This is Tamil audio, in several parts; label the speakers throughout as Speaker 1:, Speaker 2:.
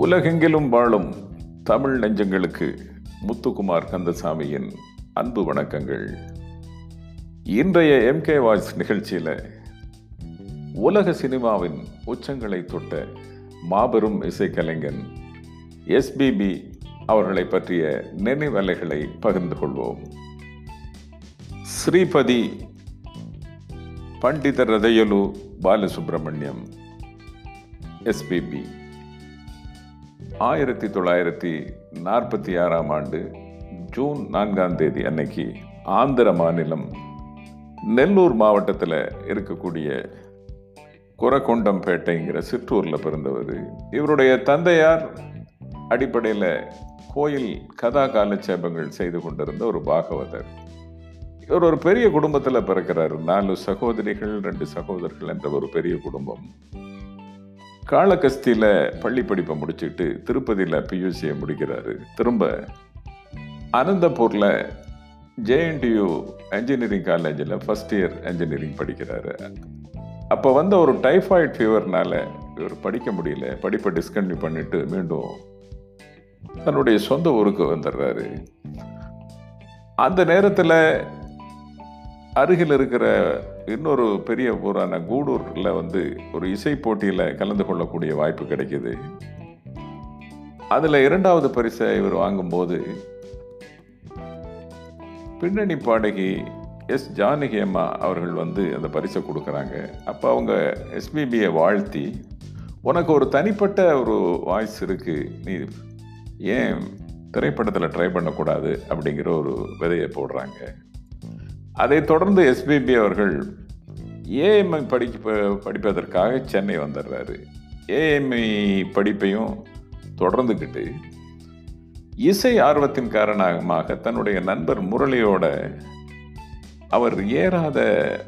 Speaker 1: உலகெங்கிலும் வாழும் தமிழ் நெஞ்சங்களுக்கு முத்துக்குமார் கந்தசாமியின் அன்பு வணக்கங்கள். இன்றைய எம்கே வாய்ஸ் நிகழ்ச்சியில் உலக சினிமாவின் உச்சங்களை தொட்ட மாபெரும் இசைக்கலைஞன் எஸ்பிபி அவர்களை பற்றிய நினைவலைகளை பகிர்ந்து கொள்வோம். ஸ்ரீபதி பண்டித ரதையலு பாலசுப்ரமணியம் எஸ்பிபி ஆயிரத்தி தொள்ளாயிரத்தி நாற்பத்தி ஆறாம் ஆண்டு ஜூன் நான்காம் தேதி அன்னைக்கு ஆந்திர மாநிலம் நெல்லூர் மாவட்டத்தில் இருக்கக்கூடிய குரக்கொண்டம்பேட்டைங்கிற சிற்றூரில் பிறந்தவர். இவருடைய தந்தையார் அடிப்படையில் கோயில் கதா காலட்சேபங்கள் செய்து கொண்டிருந்த ஒரு பாகவதர். இவர் ஒரு பெரிய குடும்பத்தில் பிறக்கிறார். நாலு சகோதரிகள் ரெண்டு சகோதரர்கள் என்ற ஒரு பெரிய குடும்பம். காளகஸ்தியில் பள்ளி படிப்பை முடிச்சுட்டு திருப்பதியில் பியூசியை முடிக்கிறாரு. திரும்ப அனந்தபூரில் ஜேஎன்டியூ என்ஜினியரிங் காலேஜில் ஃபஸ்ட் இயர் என்ஜினியரிங் படிக்கிறாரு. அப்போ வந்த ஒரு டைஃபாய்டு ஃபீவர்னால் இவர் படிக்க முடியல. படிப்பை டிஸ்கன்டினியூ பண்ணிவிட்டு மீண்டும் தன்னுடைய சொந்த ஊருக்கு வந்துடுறாரு. அந்த நேரத்தில் அருகில் இருக்கிற இன்னொரு பெரிய ஊரான கூடூரில் வந்து ஒரு இசை போட்டியில் கலந்து கொள்ளக்கூடிய வாய்ப்பு கிடைக்கிது. அதில் இரண்டாவது பரிசை இவர் வாங்கும்போது பின்னணி பாடகி எஸ் ஜானகி அம்மா அவர்கள் வந்து அந்த பரிசை கொடுக்குறாங்க. அப்போ அவங்க எஸ்பிபியை வாழ்த்தி உனக்கு ஒரு தனிப்பட்ட ஒரு வாய்ஸ் இருக்குது நீ ஏன் திரைப்படத்தில் ட்ரை பண்ணக்கூடாது? அப்படிங்கிற ஒரு விதையை போடுறாங்க. அதை தொடர்ந்து எஸ்பிபி அவர்கள் ஏஎம்ஐ படிக்க படிப்பதற்காக சென்னை வந்துடுறாரு. ஏஎம்ஐ படிப்பையும் தொடர்ந்துக்கிட்டு இசை ஆர்வத்தின் காரணமாக தன்னுடைய நண்பர் முரளியோட அவர் ஏறாத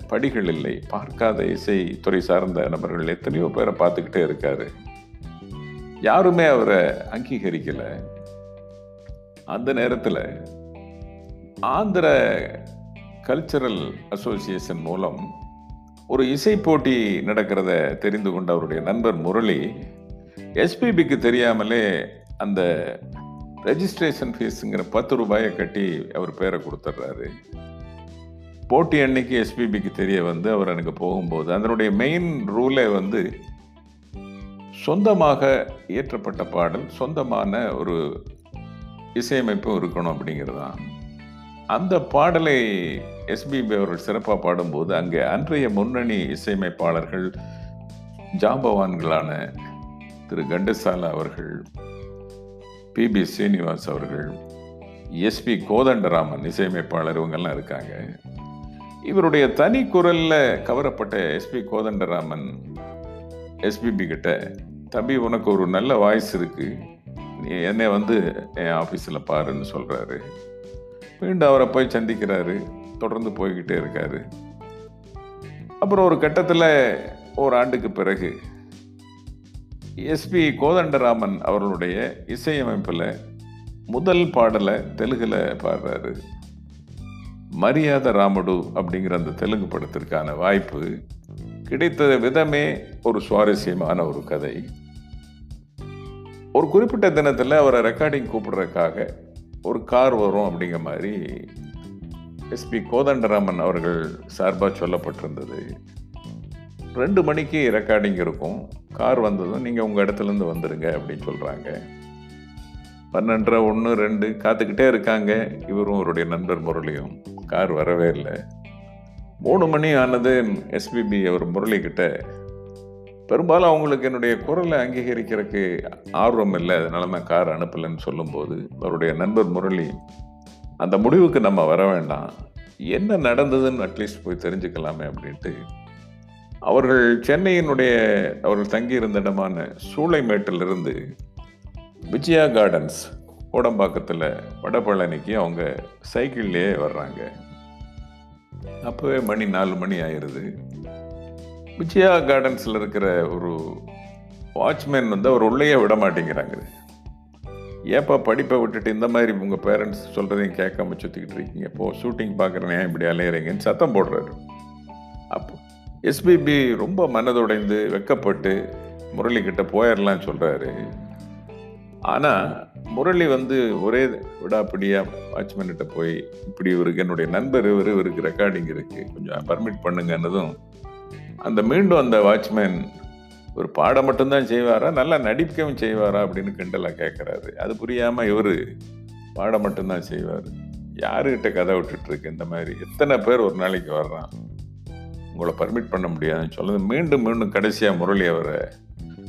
Speaker 1: படிகள் இல்லை. பார்க்காத இசை துறை சார்ந்த நபர்கள் எத்தனையோ பேரை பார்த்துக்கிட்டே இருக்காரு. யாருமே அவரை அங்கீகரிக்கலை. அந்த நேரத்தில் ஆந்திர கல்ச்சரல் அசோசியேஷன் மூலம் ஒரு இசை போட்டி நடக்கிறத தெரிந்து கொண்ட அவருடைய நண்பர் முரளி எஸ்பிபிக்கு தெரியாமலே அந்த ரெஜிஸ்ட்ரேஷன் ஃபீஸுங்கிற பத்து ரூபாயை கட்டி அவர் பேரை கொடுத்துட்றாரு. போட்டி அன்னைக்கு எஸ்பிபிக்கு தெரிய வந்து அவர் எனக்கு போகும்போது அதனுடைய மெயின் ரூலே வந்து சொந்தமாக இயற்றப்பட்ட பாடல் சொந்தமான ஒரு இசையமைப்பும் இருக்கணும் அப்படிங்கிறது தான் அந்த பாடலை எஸ்பிபி அவர்கள் சிறப்பாக பாடும்போது அங்கே அன்றைய முன்னணி இசையமைப்பாளர்கள் ஜாம்பவான்களான திரு கண்டசாலா அவர்கள் பி பி ஸ்ரீனிவாஸ் அவர்கள் எஸ்பி கோதண்டராமன் இசையமைப்பாளர் இவங்கெல்லாம் இருக்காங்க. இவருடைய தனி குரலில் கவரப்பட்ட எஸ்பி கோதண்டராமன் எஸ்பிபி கிட்ட தம்பி உனக்கு ஒரு நல்ல வாய்ஸ் இருக்குது நீ என்னை வந்து என் ஆஃபீஸில் பாருன்னு சொல்கிறாரு மீண்டும் அவரை போய் சந்திக்கிறாரு தொடர்ந்து போய்கிட்டே இருக்காரு. அப்புறம் ஒரு கட்டத்தில் ஒரு ஆண்டுக்கு பிறகு எஸ்பி கோதண்டராமன் அவர்களுடைய இசையமைப்பில் முதல் பாடலை தெலுங்கில் பாடுறாரு. மரியாதை ராமடு அப்படிங்கிற அந்த தெலுங்கு படத்திற்கான வாய்ப்பு கிடைத்த விதமே ஒரு சுவாரஸ்யமான ஒரு கதை. ஒரு குறிப்பிட்ட தினத்தில் அவரை ரெக்கார்டிங் கூப்பிடுறதுக்காக ஒரு கார் வரும் அப்படிங்கிற மாதிரி எஸ்பி கோதண்டராமன் அவர்கள் சார்பாக சொல்லப்பட்டிருந்தது. ரெண்டு மணிக்கு ரெக்கார்டிங் இருக்கும். கார் வந்ததும் நீங்கள் உங்கள் இடத்துலேருந்து வந்துடுங்க அப்படின்னு சொல்கிறாங்க பன்னெண்டரை ஒன்று ரெண்டு காத்துக்கிட்டே இருக்காங்க. இவரும் அவருடைய நண்பர் முரளியும். கார் வரவே இல்லை. மூணு மணி ஆனது எஸ்பிபி அவர் முரளிக்கிட்ட பெரும்பாலும் அவங்களுக்கு என்னுடைய குரலை அங்கீகரிக்கிறதுக்கு ஆர்வம் இல்லை. அதனால நான் கார் அனுப்பலைன்னு சொல்லும்போது அவருடைய நண்பர் முரளி அந்த முடிவுக்கு நம்ம வர வேண்டாம். என்ன நடந்ததுன்னு அட்லீஸ்ட் போய் தெரிஞ்சுக்கலாமே அப்படின்ட்டு அவர்கள் சென்னையினுடைய அவர்கள் தங்கியிருந்த இடமான சூளைமேட்டிலிருந்து விஜயா கார்டன்ஸ் கோடம்பாக்கத்தில் வடபழனிக்கு அவங்க சைக்கிள்லேயே வர்றாங்க. அப்போவே மணி நாலு மணி ஆயிடுது விஜயா கார்டன்ஸில் இருக்கிற ஒரு வாட்ச்மேன் வந்து அவர் உள்ளேயே விட மாட்டேங்கிறாங்க. ஏப்பா படிப்பை விட்டுட்டு இந்த மாதிரி உங்கள் பேரண்ட்ஸ் சொல்கிறதையும் கேட்காம சுற்றிக்கிட்டு இருக்கீங்க. இப்போது ஷூட்டிங் பார்க்குறேன் ஏன் இப்படி அலையிறீங்கன்னு சத்தம் போடுறாரு. அப்போ எஸ்பிபி ரொம்ப மனதுடைந்து வெக்கப்பட்டு முரளி கிட்ட போயிடலாம் சொல்கிறாரு ஆனால் முரளி வந்து ஒரே விடாப்பிடியாக வாட்ச்மேன்கிட்ட போய் இப்படி இவருக்கு என்னுடைய நண்பர் இவர் இவருக்கு ரெக்கார்டிங் இருக்குது கொஞ்சம் பர்மிட் பண்ணுங்கன்னதும் அந்த மீண்டும் அந்த வாட்ச்மேன் ஒரு பாடம் மட்டும்தான் செய்வாரா? நல்லா நடிக்கவும் செய்வாரா? அப்படின்னு கிண்டலாக கேட்குறாரு அது புரியாமல் இவர் பாடம் மட்டும்தான் செய்வார். யாருக்கிட்ட கதை விட்டுட்ருக்கு? இந்த மாதிரி எத்தனை பேர் ஒரு நாளைக்கு வர்றான்? உங்களை பர்மிட் பண்ண முடியாதுன்னு சொல்லுது மீண்டும் மீண்டும் கடைசியாக முரளி அவரை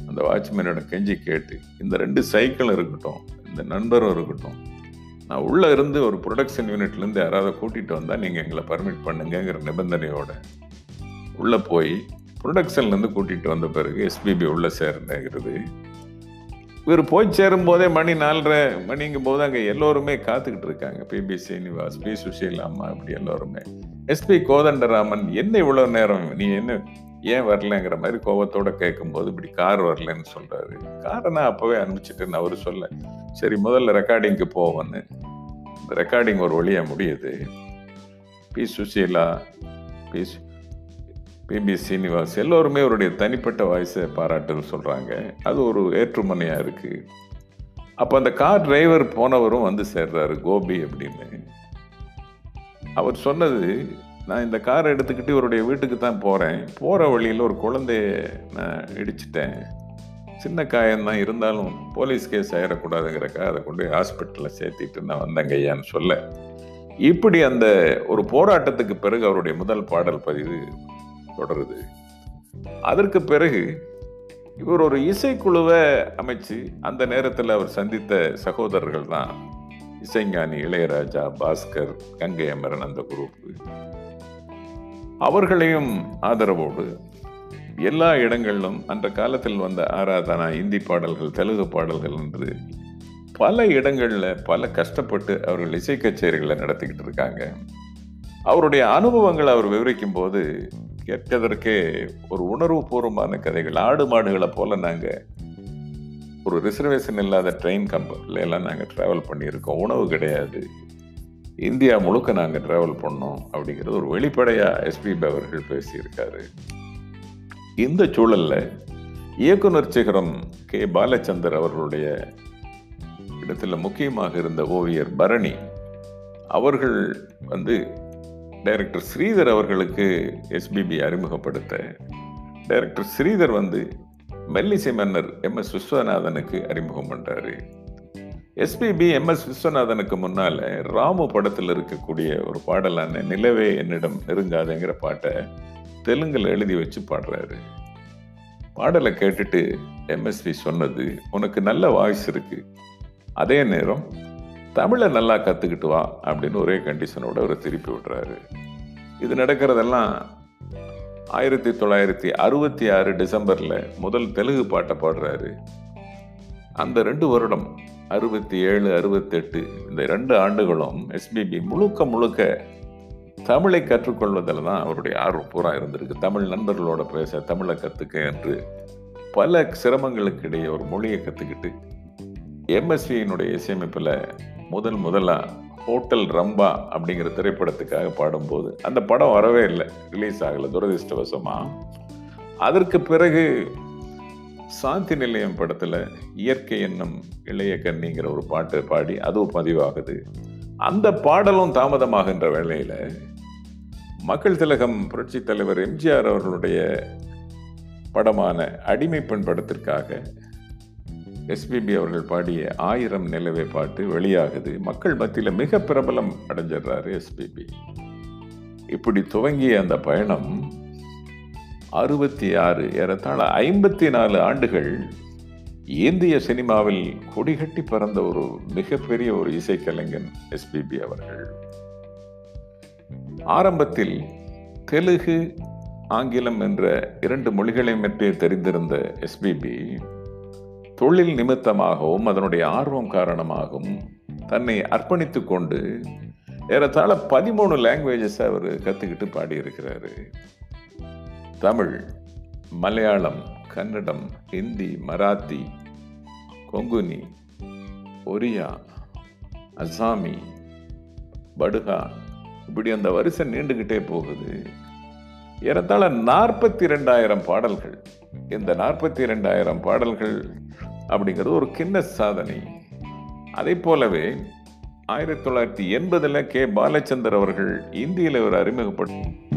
Speaker 1: அந்த வாட்ச்மேனோட கெஞ்சி கேட்டு இந்த ரெண்டு சைக்கிளும் இருக்கட்டும் இந்த நண்பரும் இருக்கட்டும் நான் உள்ளே இருந்து ஒரு ப்ரொடக்ஷன் யூனிட்லேருந்து யாராவது கூட்டிகிட்டு வந்தால் நீங்கள் எங்களை பர்மிட் பண்ணுங்கங்கிற நிபந்தனையோட உள்ளே போய் ப்ரொடக்ஷன்லேருந்து கூட்டிகிட்டு வந்த பிறகு எஸ்பிபி உள்ளே சேர்ந்துங்கிறது இவர் போய் சேரும் போதே மணி நாலரை மணிங்கும் போது அங்கே எல்லோருமே காத்துக்கிட்டு இருக்காங்க. BP Srinivas B. சுஷீல் அம்மா அப்படி எல்லோருமே. எஸ்பி கோதண்டராமன் என்ன இவ்வளோ நேரம்? நீ என்ன ஏன் வரலங்கிற மாதிரி கோபத்தோட கேட்கும்போது இப்படி கார் வரலன்னு சொல்கிறாரு காரை நான் அப்போவே அனுப்பிச்சிட்டேன்னு அவரு சொல்ல சரி முதல்ல ரெக்கார்டிங்க்கு போவோன்னு இந்த ரெக்கார்டிங் ஒரு வழியாக முடியுது. பி. சுஷீலா பி. சு- பிபி சீனிவாஸ் எல்லோருமே அவருடைய தனிப்பட்ட வாய்ஸை பாராட்டுன்னு சொல்கிறாங்க அது ஒரு ஏற்றுமனையாக இருக்குது அப்போ அந்த கார் டிரைவர் போனவரும் வந்து சேர்றாரு கோபி அப்படின்னு. அவர் சொன்னது நான் இந்த காரை எடுத்துக்கிட்டு இவருடைய வீட்டுக்கு தான் போகிறேன் போகிற வழியில் ஒரு குழந்தைய நான் இடிச்சிட்டேன். சின்ன காயம்தான் இருந்தாலும் போலீஸ் கேஸ் ஆயிடக்கூடாதுங்கிறக்கா அதை கொண்டு போய் ஹாஸ்பிட்டலில் சேர்த்திட்டு நான் வந்தேங்க ஐயான்னு சொல்ல. இப்படி அந்த ஒரு போராட்டத்துக்கு பிறகு அவருடைய முதல் பாடல் பதிவு தொடருது. அதற்கு பிறகு இவர் ஒரு இசைக்குழுவை அமைச்சு அந்த நேரத்தில் அவர் சந்தித்த சகோதரர்கள் தான் இசைஞானி இளையராஜா பாஸ்கர் கங்கை அமரன் அந்த குரூப் அவர்களையும் ஆதரவோடு எல்லா இடங்களிலும் அந்த காலத்தில் வந்த ஆராதனா இந்தி பாடல்கள் தெலுங்கு பாடல்கள் என்று பல இடங்களில் பல கஷ்டப்பட்டு அவர்கள் இசை கச்சேரிகளை நடத்திக்கிட்டு இருக்காங்க. அவருடைய அனுபவங்களை அவர் விவரிக்கும் போது கேட்கதற்கே ஒரு உணர்வுபூர்வமான கதைகள். ஆடு மாடுகளை போல நாங்கள் ஒரு ரிசர்வேஷன் இல்லாத ட்ரெயின் கம்பெனில எல்லாம் நாங்கள் ட்ராவல் பண்ணியிருக்கோம். உணவு கிடையாது. இந்தியா முழுக்க நாங்கள் ட்ராவல் பண்ணோம் அப்படிங்கிறது ஒரு வெளிப்படையாக எஸ்பிபி அவர்கள் பேசியிருக்காரு. இந்த சூழலில் இயக்குனர் சிகரம் கே. பாலச்சந்தர் அவர்களுடைய இடத்துல முக்கியமாக இருந்த ஓவியர் பரணி அவர்கள் வந்து டைரக்டர் ஸ்ரீதர் அவர்களுக்கு எஸ்பிபி அறிமுகப்படுத்த. டைரக்டர் ஸ்ரீதர் வந்து மெல்லிசை மன்னர் எம் எஸ் விஸ்வநாதனுக்கு அறிமுகம் பண்ணுறார் எஸ்பிபி எம் எஸ் விஸ்வநாதனுக்கு முன்னால ராமு படத்தில் இருக்கக்கூடிய ஒரு பாடலான நிலவே என்னிடம் நெருங்காதுங்கிற பாட்டை தெலுங்கில் எழுதி வச்சு பாடுறாரு. பாடலை கேட்டுட்டு எம்எஸ்வி சொன்னது உனக்கு நல்ல வாய்ஸ் இருக்கு. அதே நேரம் தமிழை நல்லா கற்றுக்கிட்டு வா அப்படின்னு ஒரே கண்டிஷனோட அவர் திருப்பி விடுறாரு இது நடக்கிறதெல்லாம் ஆயிரத்தி தொள்ளாயிரத்தி அறுபத்தி ஆறு டிசம்பரில் முதல் தெலுங்கு பாட்டை பாடுறாரு. அந்த ரெண்டு வருடம் அறுபத்தி ஏழு அறுபத்தெட்டு இந்த ரெண்டு ஆண்டுகளும் எஸ்பிபி முழுக்க முழுக்க தமிழை கற்றுக்கொள்வதில் தான் அவருடைய ஆர்வம் பூரா இருந்திருக்கு. தமிழ் நண்பர்களோட பேச தமிழை கற்றுக்க என்று பல சிரமங்களுக்கு இடையே ஒரு மொழியை கற்றுக்கிட்டு எம்எஸ்வியினுடைய இசையமைப்பில் முதல் முதலாக ஹோட்டல் ரம்பா அப்படிங்கிற திரைப்படத்துக்காக பாடும்போது அந்த படம் வரவே இல்லை. ரிலீஸ் ஆகலை. துரதிருஷ்டவசமாக அதற்கு பிறகு சாந்தி நிலையம் படத்தில் இயற்கை என்னும் இளைய கண்ணிங்கிற ஒரு பாட்டு பாடி அதுவும் பதிவாகுது. அந்த பாடலும் தாமதமாகின்ற வேளையில் மக்கள் திலகம் புரட்சி தலைவர் எம்ஜிஆர் அவர்களுடைய படமான அடிமை படத்திற்காக எஸ்பிபி அவர்கள் பாடிய ஆயிரம் நிலவே பாட்டு வெளியாகுது. மக்கள் மத்தியில் மிக பிரபலம் அடைஞ்சிடுறாரு எஸ்பிபி இப்படி துவங்கிய அந்த பயணம் அறுபத்தி ஆறு ஏறத்தாழ ஐம்பத்தி நாலு ஆண்டுகள் இந்திய சினிமாவில் கொடிகட்டி பறந்த ஒரு மிகப்பெரிய ஒரு இசைக்கலைஞன் எஸ்பிபி அவர்கள். ஆரம்பத்தில் தெலுங்கு ஆங்கிலம் என்ற இரண்டு மொழிகளை பற்றி தெரிந்திருந்த எஸ்பிபி தொழில் நிமித்தமாகவும் அதனுடைய ஆர்வம் காரணமாகவும் தன்னை அர்ப்பணித்து கொண்டு ஏறத்தாழ பதிமூணு லாங்குவேஜஸ் அவர் கற்றுக்கிட்டு பாடியிருக்கிறாரு. தமிழ் மலையாளம் கன்னடம் ஹிந்தி மராத்தி கொங்குனி ஒரியா அசாமி படுகா இப்படி அந்த வரிசை நீண்டுகிட்டே போகுது. ஏறத்தாழ நாற்பத்தி ரெண்டாயிரம் பாடல்கள். இந்த நாற்பத்தி ரெண்டாயிரம் பாடல்கள் அப்படிங்கிறது ஒரு கிண்ண சாதனை. அதே போலவே ஆயிரத்தி தொள்ளாயிரத்தி எண்பதில் கே. பாலச்சந்தர் அவர்கள் இந்தியில் ஒரு அறிமுகப்படுத்தி